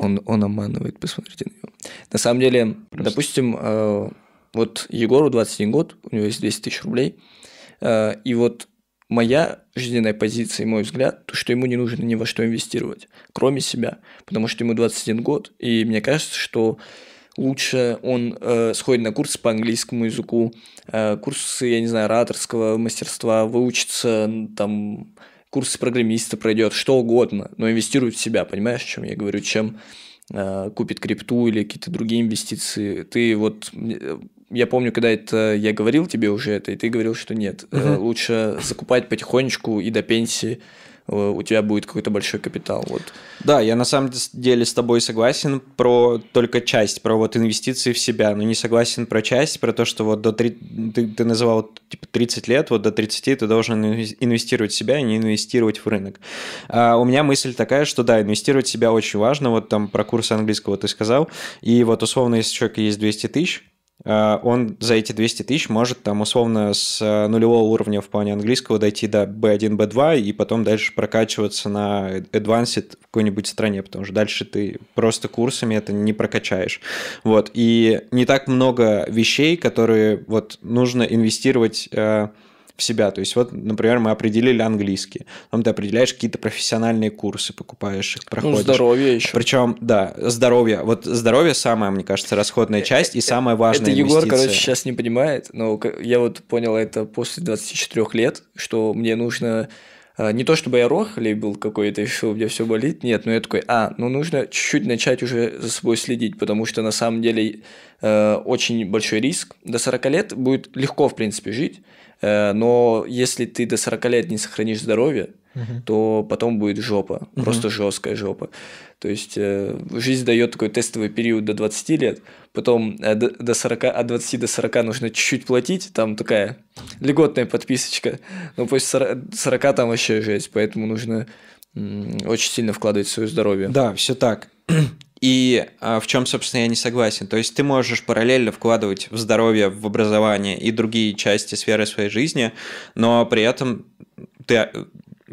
Speaker 2: Он, он обманывает, посмотрите на него. На самом деле, Просто. допустим, э, вот Егору 21 год, у него есть 200 тысяч рублей, э, и вот моя жизненная позиция мой взгляд, то, что ему не нужно ни во что инвестировать, кроме себя, потому что ему 21 год, и мне кажется, что лучше он э, сходит на курсы по английскому языку, э, курсы, я не знаю, ораторского мастерства, выучится там курсы программиста пройдет, что угодно, но инвестирует в себя, понимаешь, о чем я говорю, чем э, купит крипту или какие-то другие инвестиции. Ты вот э, я помню, когда это я говорил тебе уже это, и ты говорил, что нет, uh-huh. лучше закупать потихонечку и до пенсии Э, у тебя будет какой-то большой капитал. Вот.
Speaker 1: Да, я на самом деле с тобой согласен про только часть, про вот инвестиции в себя, но не согласен про часть, про то, что вот до 3, ты, ты называл типа 30 лет, вот до 30 ты должен инвестировать в себя и не инвестировать в рынок. А у меня мысль такая, что да, инвестировать в себя очень важно, вот там про курс английского ты сказал, и вот условно, если у человека есть 200 тысяч, Э, он за эти 200 тысяч может там условно с э, нулевого уровня в плане английского дойти до B1, B2 и потом дальше прокачиваться на Advanced в какой-нибудь стране, потому что дальше ты просто курсами это не прокачаешь. Вот. И не так много вещей, которые вот нужно инвестировать э, в себя. То есть вот, например, мы определили английский, потом ты определяешь какие-то профессиональные курсы, покупаешь их,
Speaker 2: Ну,
Speaker 1: проходишь.
Speaker 2: здоровье еще.
Speaker 1: Причем, да, здоровье. Вот здоровье самая, мне кажется, расходная часть и самая важная
Speaker 2: Э, Это Егор,
Speaker 1: инвестиция.
Speaker 2: короче, сейчас не понимает, но я вот понял это после 24 лет, что мне нужно не то чтобы я рохлей был какой-то, и что у меня все болит, нет, но я такой, а, ну нужно чуть-чуть начать уже за собой следить, потому что на самом деле э, очень большой риск. До 40 лет будет легко, в принципе, жить, э, но если ты до 40 лет не сохранишь здоровье, то потом будет жопа, просто жесткая жопа. То есть э, жизнь дает такой тестовый период до 20 лет, потом э, до, до 40, от 20 до 40 нужно чуть-чуть платить, там такая льготная подписочка, но после 40, 40 там вообще жесть, поэтому нужно очень сильно вкладывать в свое здоровье.
Speaker 1: Да, все так. И а, в чем, собственно, я не согласен. То есть ты можешь параллельно вкладывать в здоровье, в образование и другие части сферы своей жизни, но при этом ты, э,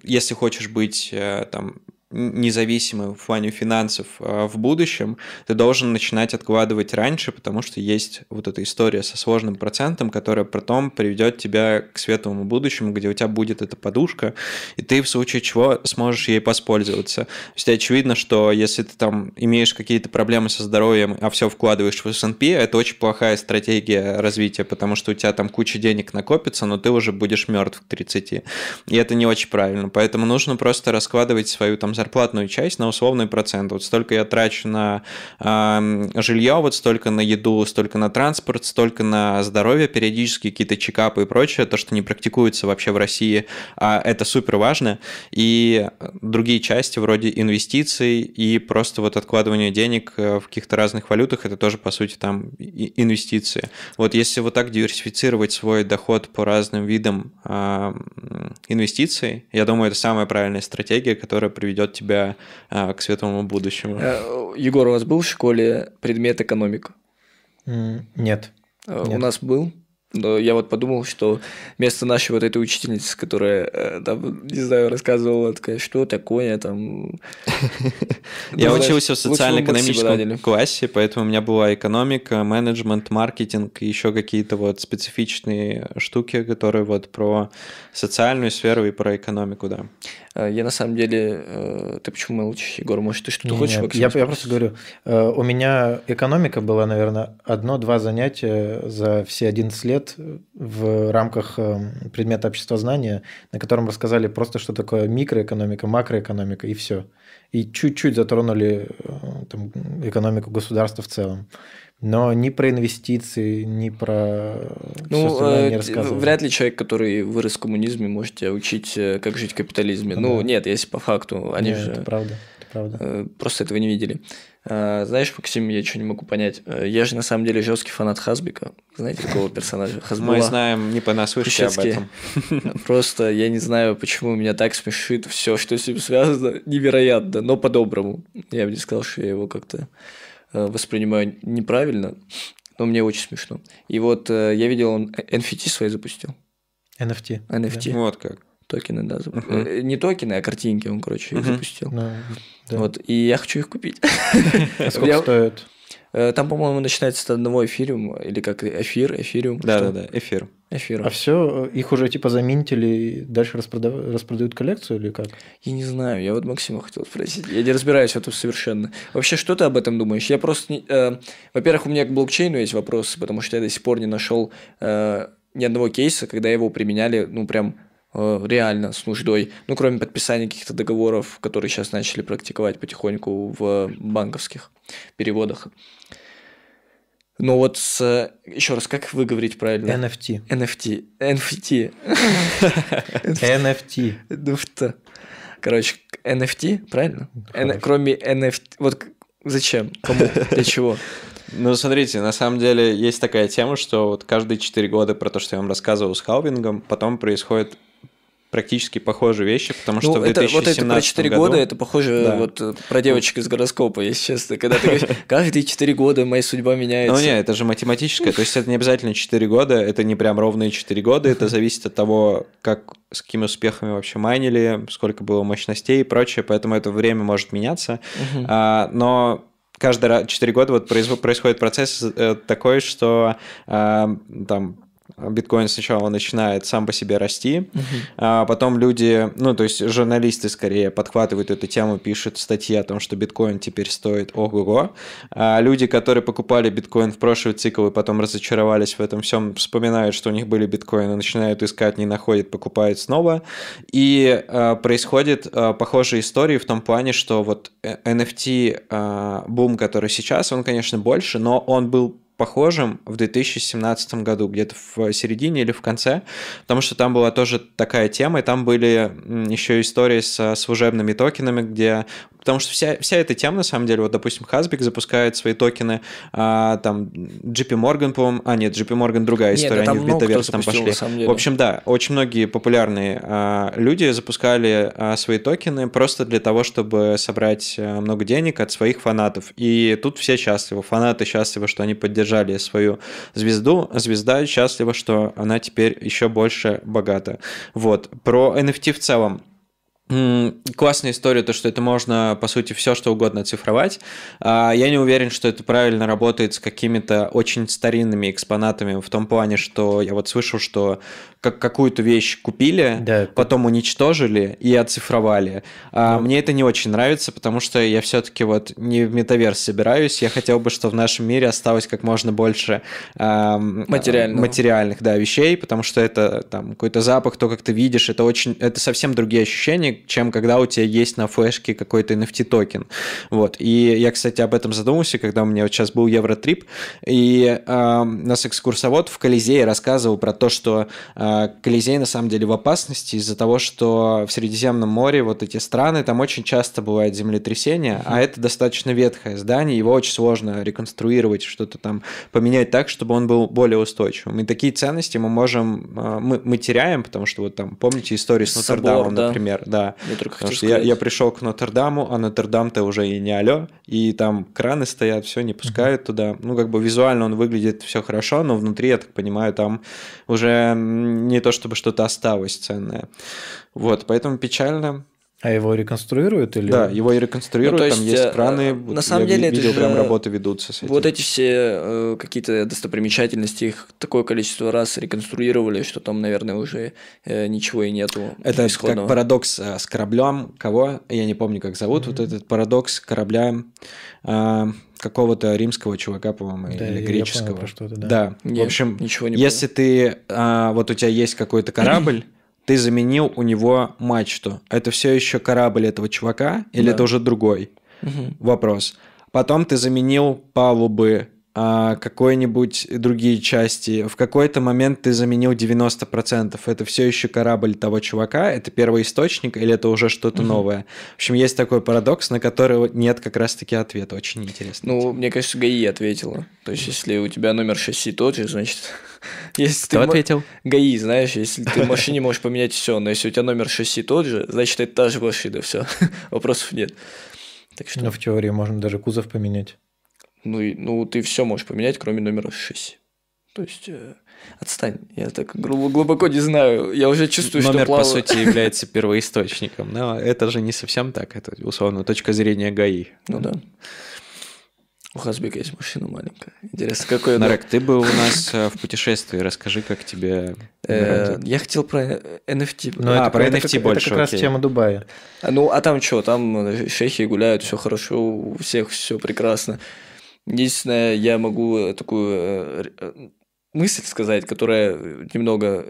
Speaker 1: если хочешь быть э, там независимым в плане финансов э, в будущем, ты должен начинать откладывать раньше, потому что есть вот эта история со сложным процентом, которая потом приведет тебя к светлому будущему, где у тебя будет эта подушка, и ты в случае чего сможешь ей воспользоваться. То есть очевидно, что если ты там имеешь какие-то проблемы со здоровьем, а все вкладываешь в S&P, это очень плохая стратегия развития, потому что у тебя там куча денег накопится, но ты уже будешь мертв к 30. И это не очень правильно. Поэтому нужно просто раскладывать свою там зарплатную часть на условный процент. Вот столько я трачу на э, жилье, вот столько на еду, столько на транспорт, столько на здоровье, периодически какие-то чекапы и прочее, то, что не практикуется вообще в России, а это супер важно. И другие части вроде инвестиций и просто вот откладывание денег э, в каких-то разных валютах, это тоже, по сути, там инвестиции. Вот если вот так диверсифицировать свой доход по разным видам м, инвестиций, я думаю, это самая правильная стратегия, которая приведет тебя а, к светлому будущему.
Speaker 2: Э, Егор, у вас был в школе предмет экономика?
Speaker 3: Нет.
Speaker 2: Э. У нас был. Но я вот подумал, что вместо нашей вот этой учительницы, которая э, там, не знаю, рассказывала, такая, что такое там...
Speaker 1: Я
Speaker 2: Ну, знаешь,
Speaker 1: учился в социально-экономическом классе, поэтому у меня была экономика, менеджмент, маркетинг и еще какие-то вот специфичные штуки, которые вот про социальную сферу и про экономику, да.
Speaker 2: Э, Я на самом деле... э, Ты почему молчишь, Егор? Может, ты что-то хочешь,
Speaker 3: не,
Speaker 2: Максим,
Speaker 3: я, я просто говорю, э, у меня экономика была, наверное, одно-два занятия за все 11 лет в рамках предмета обществознания, на котором рассказали просто, что такое микроэкономика, макроэкономика и все. И чуть-чуть затронули там, экономику государства в целом. Но ни про инвестиции, ни про
Speaker 2: Ну,
Speaker 3: остальное
Speaker 2: э,
Speaker 3: не рассказывали.
Speaker 2: вряд ли человек, который вырос в коммунизме, может тебя учить, э, как жить в капитализме.
Speaker 3: Ну
Speaker 2: Ну,
Speaker 3: да.
Speaker 2: нет, если по факту, они
Speaker 3: Не,
Speaker 2: же
Speaker 3: Это правда, это правда.
Speaker 2: э, просто этого не видели. Знаешь, Максим, я что не могу понять. Э, Я же на самом деле жесткий фанат Хазбика. Знаете такого персонажа? Хазбула.
Speaker 1: Мы знаем не понаслышке об этом.
Speaker 2: Просто я не знаю, почему меня так смешит все, что с ним связано. Невероятно, но по-доброму. Я бы не сказал, что я его как-то э, воспринимаю неправильно, но мне очень смешно. И вот э, я видел, он NFT свои запустил.
Speaker 3: NFT.
Speaker 2: NFT.
Speaker 1: Вот как.
Speaker 2: Токены, да. зап- э, Не токены, а картинки он, короче, их
Speaker 1: Мгм.
Speaker 2: запустил.
Speaker 3: Ну, да.
Speaker 2: Вот, и я хочу их купить.
Speaker 3: А сколько
Speaker 2: Я-
Speaker 3: стоит?
Speaker 2: Э, Там, по-моему, начинается с одного эфириума, или как эфир, эфириум. что?
Speaker 1: Да-да-да, эфир.
Speaker 2: Эфир.
Speaker 3: А все, их уже типа заминтили и дальше распрода- распродают коллекцию или как?
Speaker 2: Я не знаю, я вот Максима хотел спросить. Я не разбираюсь в этом совершенно. Вообще, что ты об этом думаешь? Я просто... э, во-первых, у меня к блокчейну есть вопросы, потому что я до сих пор не нашел э, ни одного кейса, когда его применяли, ну, прям э, реально с нуждой. Ну, кроме подписания каких-то договоров, которые сейчас начали практиковать потихоньку в банковских переводах. Но вот с... Еще раз, как вы говорите правильно?
Speaker 3: NFT.
Speaker 2: NFT. NFT.
Speaker 3: NFT.
Speaker 2: Что? Короче, NFT, правильно? Кроме NFT. Вот зачем? Кому? Для чего?
Speaker 1: Ну, смотрите, на самом деле есть такая тема, что вот каждые 4 года про то, что я вам рассказывал с халвингом, потом происходят практически похожие вещи, потому что
Speaker 2: Ну,
Speaker 1: в
Speaker 2: это,
Speaker 1: 2017
Speaker 2: вот это про 4
Speaker 1: году...
Speaker 2: года, это похоже
Speaker 1: Да.
Speaker 2: вот э, про девочек из гороскопа, если честно. Когда ты говоришь, каждые 4 года моя судьба меняется.
Speaker 1: Ну, не, это же математическое, то есть это не обязательно 4 года, это не прям ровные 4 года, это зависит от того, как, с какими успехами вообще майнили, сколько было мощностей и прочее, поэтому это время может меняться. А, но каждый раз 4 года вот происходит процесс э, такой, что а, там биткоин сначала начинает сам по себе расти, а потом люди, ну, то есть журналисты скорее подхватывают эту тему, пишут статьи о том, что биткоин теперь стоит ого-го. А люди, которые покупали биткоин в прошлый цикл и потом разочаровались в этом всем, вспоминают, что у них были биткоины, начинают искать, не находят, покупают снова. И э, происходит э, похожие истории в том плане, что вот NFT э, бум, который сейчас, он, конечно, больше, но он был похожим в 2017 году, где-то в середине или в конце, потому что там была тоже такая тема, и там были еще истории с служебными токенами, где потому что вся, вся эта тема, на самом деле, вот, допустим, Хасбик запускает свои токены, а, там, JP Morgan, по-моему, а, нет, JP Morgan другая история, нет, они в метаверс там пошли. В общем, да, очень многие популярные а, люди запускали а, свои токены просто для того, чтобы собрать а, много денег от своих фанатов. И тут все счастливы. Фанаты счастливы, что они поддержали свою звезду, звезда счастлива, что она теперь еще больше богата. Вот. Про NFT в целом классная история, то, что это можно, по сути, все что угодно цифровать. А, я не уверен, что это правильно работает с какими-то очень старинными экспонатами в том плане, что я вот слышал, что как какую-то вещь купили, да, потом уничтожили и оцифровали. А да. Мне это не очень нравится, потому что я все-таки вот не в метаверс собираюсь. Я хотел бы, чтобы в нашем мире осталось как можно больше материальных да, вещей, потому что это там какой-то запах, то, как ты видишь, это очень, это совсем другие ощущения, чем когда у тебя есть на флешке какой-то NFT токен. Вот. И я, кстати, об этом задумался, когда у меня вот сейчас был Евротрип, и э, нас экскурсовод в Колизее рассказывал про то, что э, Колизей на самом деле в опасности из-за того, что в Средиземном море вот эти страны, там очень часто бывает землетрясение, mm-hmm. а это достаточно ветхое здание, его очень сложно реконструировать, что-то там поменять так, чтобы он был более устойчивым. И такие ценности мы можем, а, мы, мы теряем, потому что вот там, помните историю с Нотр-Дамом, да. например, да. Я, что я, я пришел к Нотр-Даму, а Нотр-Дам-то уже и не алё, и там краны стоят, все не пускают mm-hmm. туда. Ну, как бы визуально он выглядит все хорошо, но внутри, я так понимаю, там уже не то чтобы что-то осталось ценное. Вот, поэтому печально.
Speaker 3: А его реконструируют или?
Speaker 1: Да, его и реконструируют, ну, есть, там есть краны. Э,
Speaker 2: на самом деле,
Speaker 1: видел, прям работы ведутся с этим.
Speaker 2: Вот эти все э, какие-то достопримечательности, их такое количество раз реконструировали, что там, наверное, уже э, ничего и нету.
Speaker 1: Это исходного. как парадокс э, с кораблем. Кого? Я не помню, как зовут. Mm-hmm. Вот этот парадокс корабля. Э, какого-то римского чувака, по-моему, да, или греческого. Понял, что да. да. Нет, в общем, ничего не если понял. ты а, вот у тебя есть какой-то корабль, ты заменил у него мачту. Это все еще корабль этого чувака, или да. это уже другой? Угу. Вопрос. Потом ты заменил палубы какой-нибудь другие части. В какой-то момент ты заменил 90%. Это все еще корабль того чувака, это первый источник или это уже что-то угу. новое? В общем, есть такой парадокс, на который нет как раз-таки ответа. Очень интересно.
Speaker 2: Ну, мне кажется, ГАИ ответила. То есть, если у тебя номер шасси тот же, значит...
Speaker 1: Если Кто ты ответил?
Speaker 2: ГАИ, знаешь, если ты в машине можешь поменять все, но если у тебя номер шасси тот же, значит, это та же машина, все. Вопросов нет.
Speaker 3: Так что... Но в теории можно даже кузов поменять.
Speaker 2: Ну, и, ну ты все можешь поменять, кроме номера шасси. То есть, э, отстань, я так глубоко не знаю, я уже чувствую,
Speaker 1: Номер,
Speaker 2: что плаваю.
Speaker 1: по сути, является первоисточником, но это же не совсем так, это, условно, точка зрения ГАИ.
Speaker 2: Ну да. У Хасбека есть машина маленькая. Интересно, какой...
Speaker 1: Нарек, ты был у нас э, в путешествии, расскажи, как тебе...
Speaker 2: Э, я хотел про NFT.
Speaker 3: Ну, а, про NFT больше, Это как раз тема Дубая.
Speaker 2: Ну, а там что, там шейхи гуляют, все хорошо, у всех все прекрасно. Единственное, я могу такую э, э, мысль сказать, которая немного...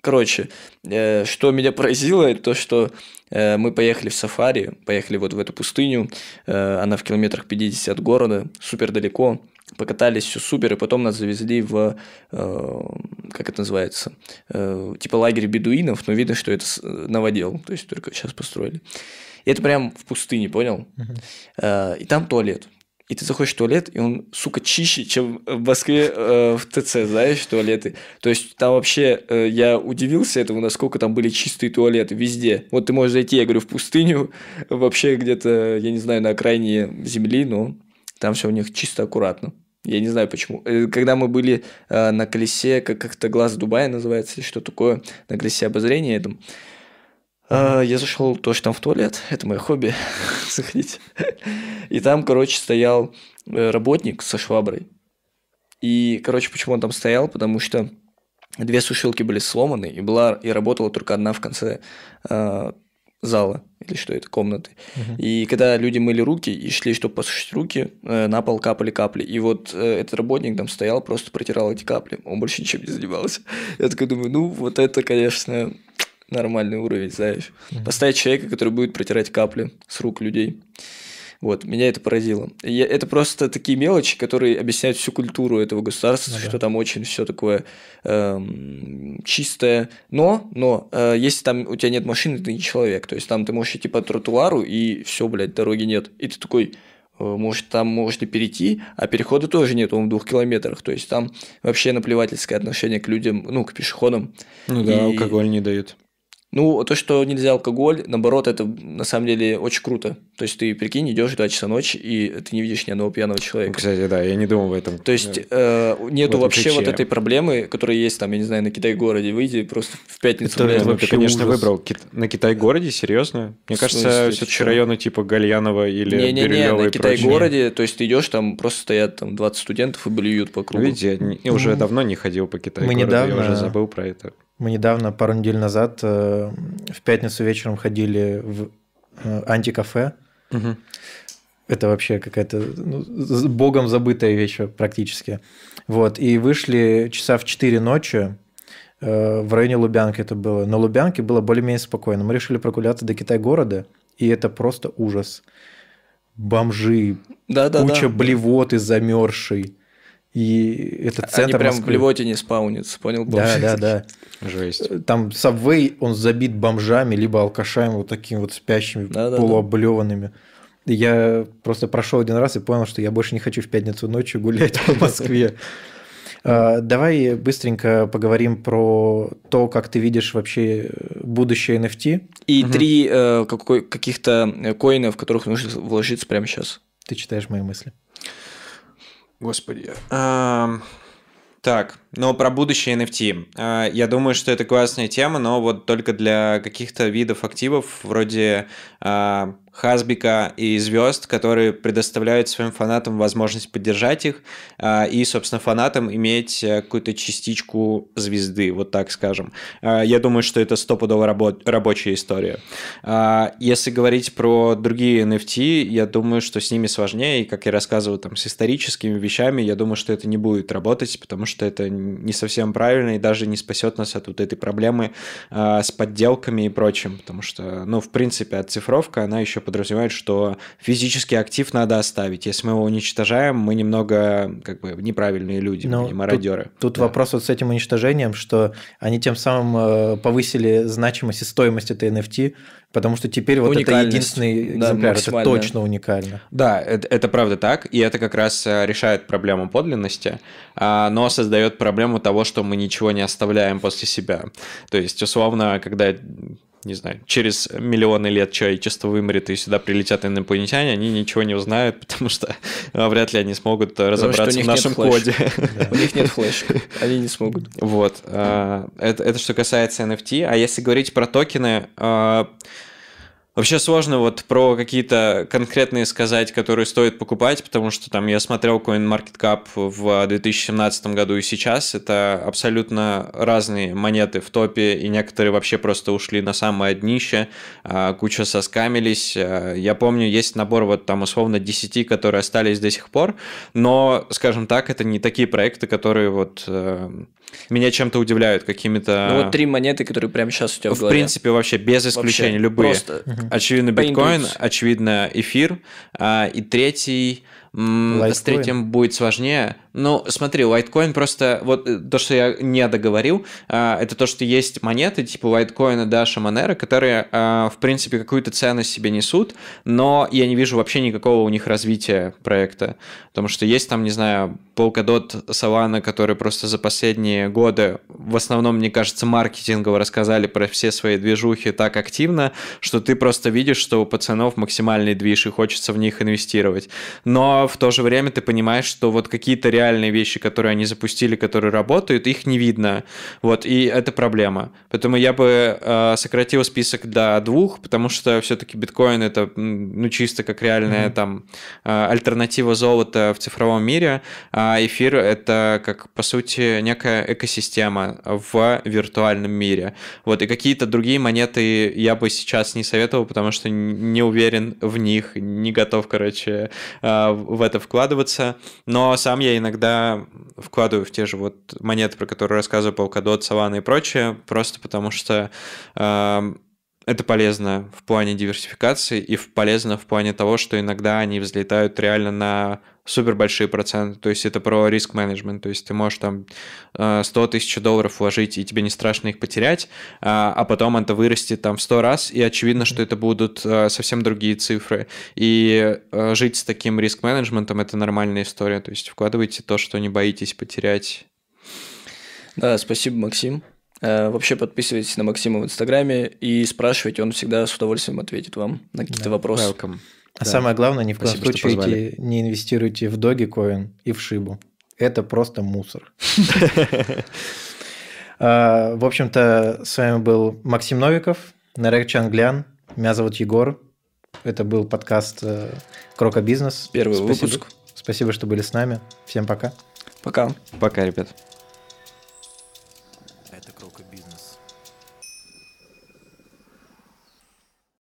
Speaker 2: Короче, э, что меня поразило, это то, что мы поехали в сафари, поехали вот в эту пустыню, она в километрах 50 от города, супер далеко, покатались, все супер, и потом нас завезли в, как это называется, типа лагерь бедуинов, но видно, что это новодел, то есть только сейчас построили. И это прям в пустыне, понял? Uh-huh. И там туалет и ты заходишь в туалет, и он, сука, чище, чем в Москве э, в ТЦ, знаешь, туалеты. То есть там вообще э, я удивился этому, насколько там были чистые туалеты везде. Вот ты можешь зайти, я говорю, в пустыню, вообще где-то, я не знаю, на окраине земли, но там все у них чисто аккуратно. Я не знаю почему. Э, когда мы были э, на колесе, как- как-то глаз Дубая называется, или что такое, на колесе обозрения этом, я зашел тоже там в туалет, это мое хобби, заходить. И там, короче, стоял э, работник со шваброй. И, короче, почему он там стоял? Потому что две сушилки были сломаны, и была и работала только одна в конце э, зала или что это, комнаты.
Speaker 3: Мгм.
Speaker 2: И когда люди мыли руки и шли, чтобы посушить руки, э, на пол капали капли. И вот э, этот работник там стоял, просто протирал эти капли. Он больше ничем не занимался. Я такой думаю, ну, вот это, конечно, нормальный уровень, знаешь. Поставить человека, который будет протирать капли с рук людей. Вот, меня это поразило. Я- это просто такие мелочи, которые объясняют всю культуру этого государства,
Speaker 3: Ну да.
Speaker 2: что там очень все такое эм, чистое. Но, но, э, если там у тебя нет машины, ты не человек. То есть там ты можешь идти по тротуару, и все, блядь, дороги нет. И ты такой, э, может, там можно перейти, а перехода тоже нет, он в двух километрах. То есть там вообще наплевательское отношение к людям, ну, к пешеходам.
Speaker 1: Ну да,
Speaker 2: И-
Speaker 1: алкоголь не дают.
Speaker 2: Ну, то, что нельзя алкоголь, наоборот, это на самом деле очень круто. То есть ты, прикинь, идешь в 2 часа ночи, и ты не видишь ни одного пьяного человека.
Speaker 1: Кстати, да, я не думал в этом.
Speaker 2: То есть э, нету вообще вот
Speaker 1: ключе.
Speaker 2: этой проблемы, которая есть там, я не знаю, на Китай-городе, выйди просто в пятницу.
Speaker 3: Это
Speaker 2: блядь,
Speaker 1: Ну, ты,
Speaker 3: вообще
Speaker 1: конечно,
Speaker 3: ужас.
Speaker 1: выбрал Кит- на Китай-городе, серьезно? Мне кажется, все-таки районы типа Гальянова или
Speaker 2: Не-не-не,
Speaker 1: Бирюлёва
Speaker 2: на
Speaker 1: и прочее.
Speaker 2: Китай-городе, то есть ты идешь, там просто стоят там 20 студентов и блюют по
Speaker 1: Ну,
Speaker 2: кругу.
Speaker 1: Видите, я не- я уже давно не ходил по Китай-городу, я
Speaker 3: недавно-
Speaker 1: уже забыл про это.
Speaker 3: Мы недавно, пару недель назад, э, в пятницу вечером ходили в э, антикафе.
Speaker 1: Мгм.
Speaker 3: Это вообще какая-то ну, с богом забытая вещь практически. Вот. И вышли часа в 4 ночи э, в районе Лубянки это было. На Лубянке было более-менее спокойно. Мы решили прогуляться до Китай-города, и это просто ужас. Бомжи,
Speaker 2: Да-да-да.
Speaker 3: куча блевоты замерзшей. И это
Speaker 2: Они
Speaker 3: центр
Speaker 2: прям в
Speaker 3: Москвы.
Speaker 2: блевоте не спаунятся, понял?
Speaker 3: Да, да, да.
Speaker 1: Жесть.
Speaker 3: Там Сабвей, он забит бомжами, либо алкашами, вот такими вот спящими,
Speaker 2: Да-да-да.
Speaker 3: полуоблеванными. И Я просто прошел один раз и понял, что я больше не хочу в пятницу ночью гулять по Москве. А, Давай быстренько поговорим про то, как ты видишь вообще будущее NFT.
Speaker 2: И три э, какой- каких-то э, коина, в которых нужно вложиться прямо сейчас.
Speaker 3: Ты читаешь мои мысли.
Speaker 1: Господи. Так, но про будущее NFT. А, Я думаю, что это классная тема, но вот только для каких-то видов активов вроде а, Хасбика и звезд, которые предоставляют своим фанатам возможность поддержать их а, и, собственно, фанатам иметь э, какую-то частичку звезды, вот так скажем. А, Я думаю, что это стопудово рабо- рабочая история. А, Если говорить про другие NFT, я думаю, что с ними сложнее, и, как я рассказывал, там, с историческими вещами, я думаю, что это не будет работать, потому что это не совсем правильно и даже не спасет нас от вот этой проблемы с подделками и прочим, потому что, ну, в принципе, оцифровка, она еще подразумевает, что физический актив надо оставить. Если мы его уничтожаем, мы немного, как бы, неправильные люди,
Speaker 3: Ну,
Speaker 1: не мародеры.
Speaker 3: Тут
Speaker 1: Да.
Speaker 3: вопрос вот с этим уничтожением, что они тем самым э, повысили значимость и стоимость этой NFT, потому что теперь вот это единственный
Speaker 2: Да,
Speaker 3: экземпляр, это точно уникально.
Speaker 1: Да, это, это правда так, и это как раз э, решает проблему подлинности, а, но создает проблему того, что мы ничего не оставляем после себя. То есть, условно, когда не знаю, через миллионы лет человечество вымрет, и сюда прилетят инопланетяне, они ничего не узнают, потому что а, вряд ли они смогут
Speaker 2: у
Speaker 1: разобраться в нашем коде.
Speaker 2: У них нет флешки, они не смогут.
Speaker 1: Вот. а, Это, что касается NFT. А если говорить про токены, вообще сложно вот про какие-то конкретные сказать, которые стоит покупать, потому что там я смотрел CoinMarketCap в 2017 году и сейчас. Это абсолютно разные монеты в топе, и некоторые вообще просто ушли на самое днище, а, куча соскамились. А, Я помню, есть набор вот там условно 10, которые остались до сих пор, но, скажем так, это не такие проекты, которые вот э, меня чем-то удивляют, какими-то...
Speaker 2: Ну вот три монеты, которые прямо сейчас у тебя в
Speaker 1: В
Speaker 2: голове.
Speaker 1: принципе, вообще без исключения
Speaker 2: Вообще,
Speaker 1: любые.
Speaker 2: Просто
Speaker 1: Очевидно, биткоин, очевидно, эфир. а, и третий... С третьим будет сложнее. Ну, смотри, лайткоин просто... Вот э, то, что я не договорил, а, это то, что есть монеты типа лайткоина, Даша, Монера, которые, а, в принципе, какую-то ценность себе несут, но я не вижу вообще никакого у них развития проекта. Потому что есть там, не знаю, Polkadot, Solana, которые просто за последние годы, в основном, мне кажется, маркетингово рассказали про все свои движухи так активно, что ты просто видишь, что у пацанов максимальный движ, и хочется в них инвестировать. Но в то же время ты понимаешь, что вот какие-то реальные реальные вещи, которые они запустили, которые работают, их не видно. Вот, и это проблема. Поэтому я бы э, сократил список до двух, потому что все-таки биткоин это ну, чисто как реальная mm-hmm. там э, альтернатива золота в цифровом мире, а эфир это как, по сути, некая экосистема в виртуальном мире. Вот, и какие-то другие монеты я бы сейчас не советовал, потому что не уверен в них, не готов, короче, э, в это вкладываться. Но сам я иногда вкладываю в те же вот монеты, про которые рассказываю, Polkadot, Solana и прочее, просто потому что э, это полезно в плане диверсификации и полезно в плане того, что иногда они взлетают реально на супер большие проценты. То есть это про риск менеджмент. То есть ты можешь там 100 э, тысяч долларов вложить, и тебе не страшно их потерять, а, а потом это вырастет там в 100 раз, и очевидно, что это будут э, совсем другие цифры. И э, жить с таким риск менеджментом это нормальная история. То есть вкладывайте то, что не боитесь потерять.
Speaker 2: Да, спасибо, Максим. Вообще подписывайтесь на Максима в Инстаграме и спрашивайте, он всегда с удовольствием ответит вам на какие-то да, вопросы.
Speaker 3: Welcome. А да. самое главное, ни в коем случае не инвестируйте в Dogecoin и в Шибу. Это просто мусор. А, в общем-то, с вами был Максим Новиков, Нарек Чанглян, меня зовут Егор. Это был подкаст э, Крока Бизнес.
Speaker 2: Первый выпуск.
Speaker 3: Спасибо, что были с нами. Всем пока.
Speaker 2: Пока.
Speaker 1: Пока, ребят.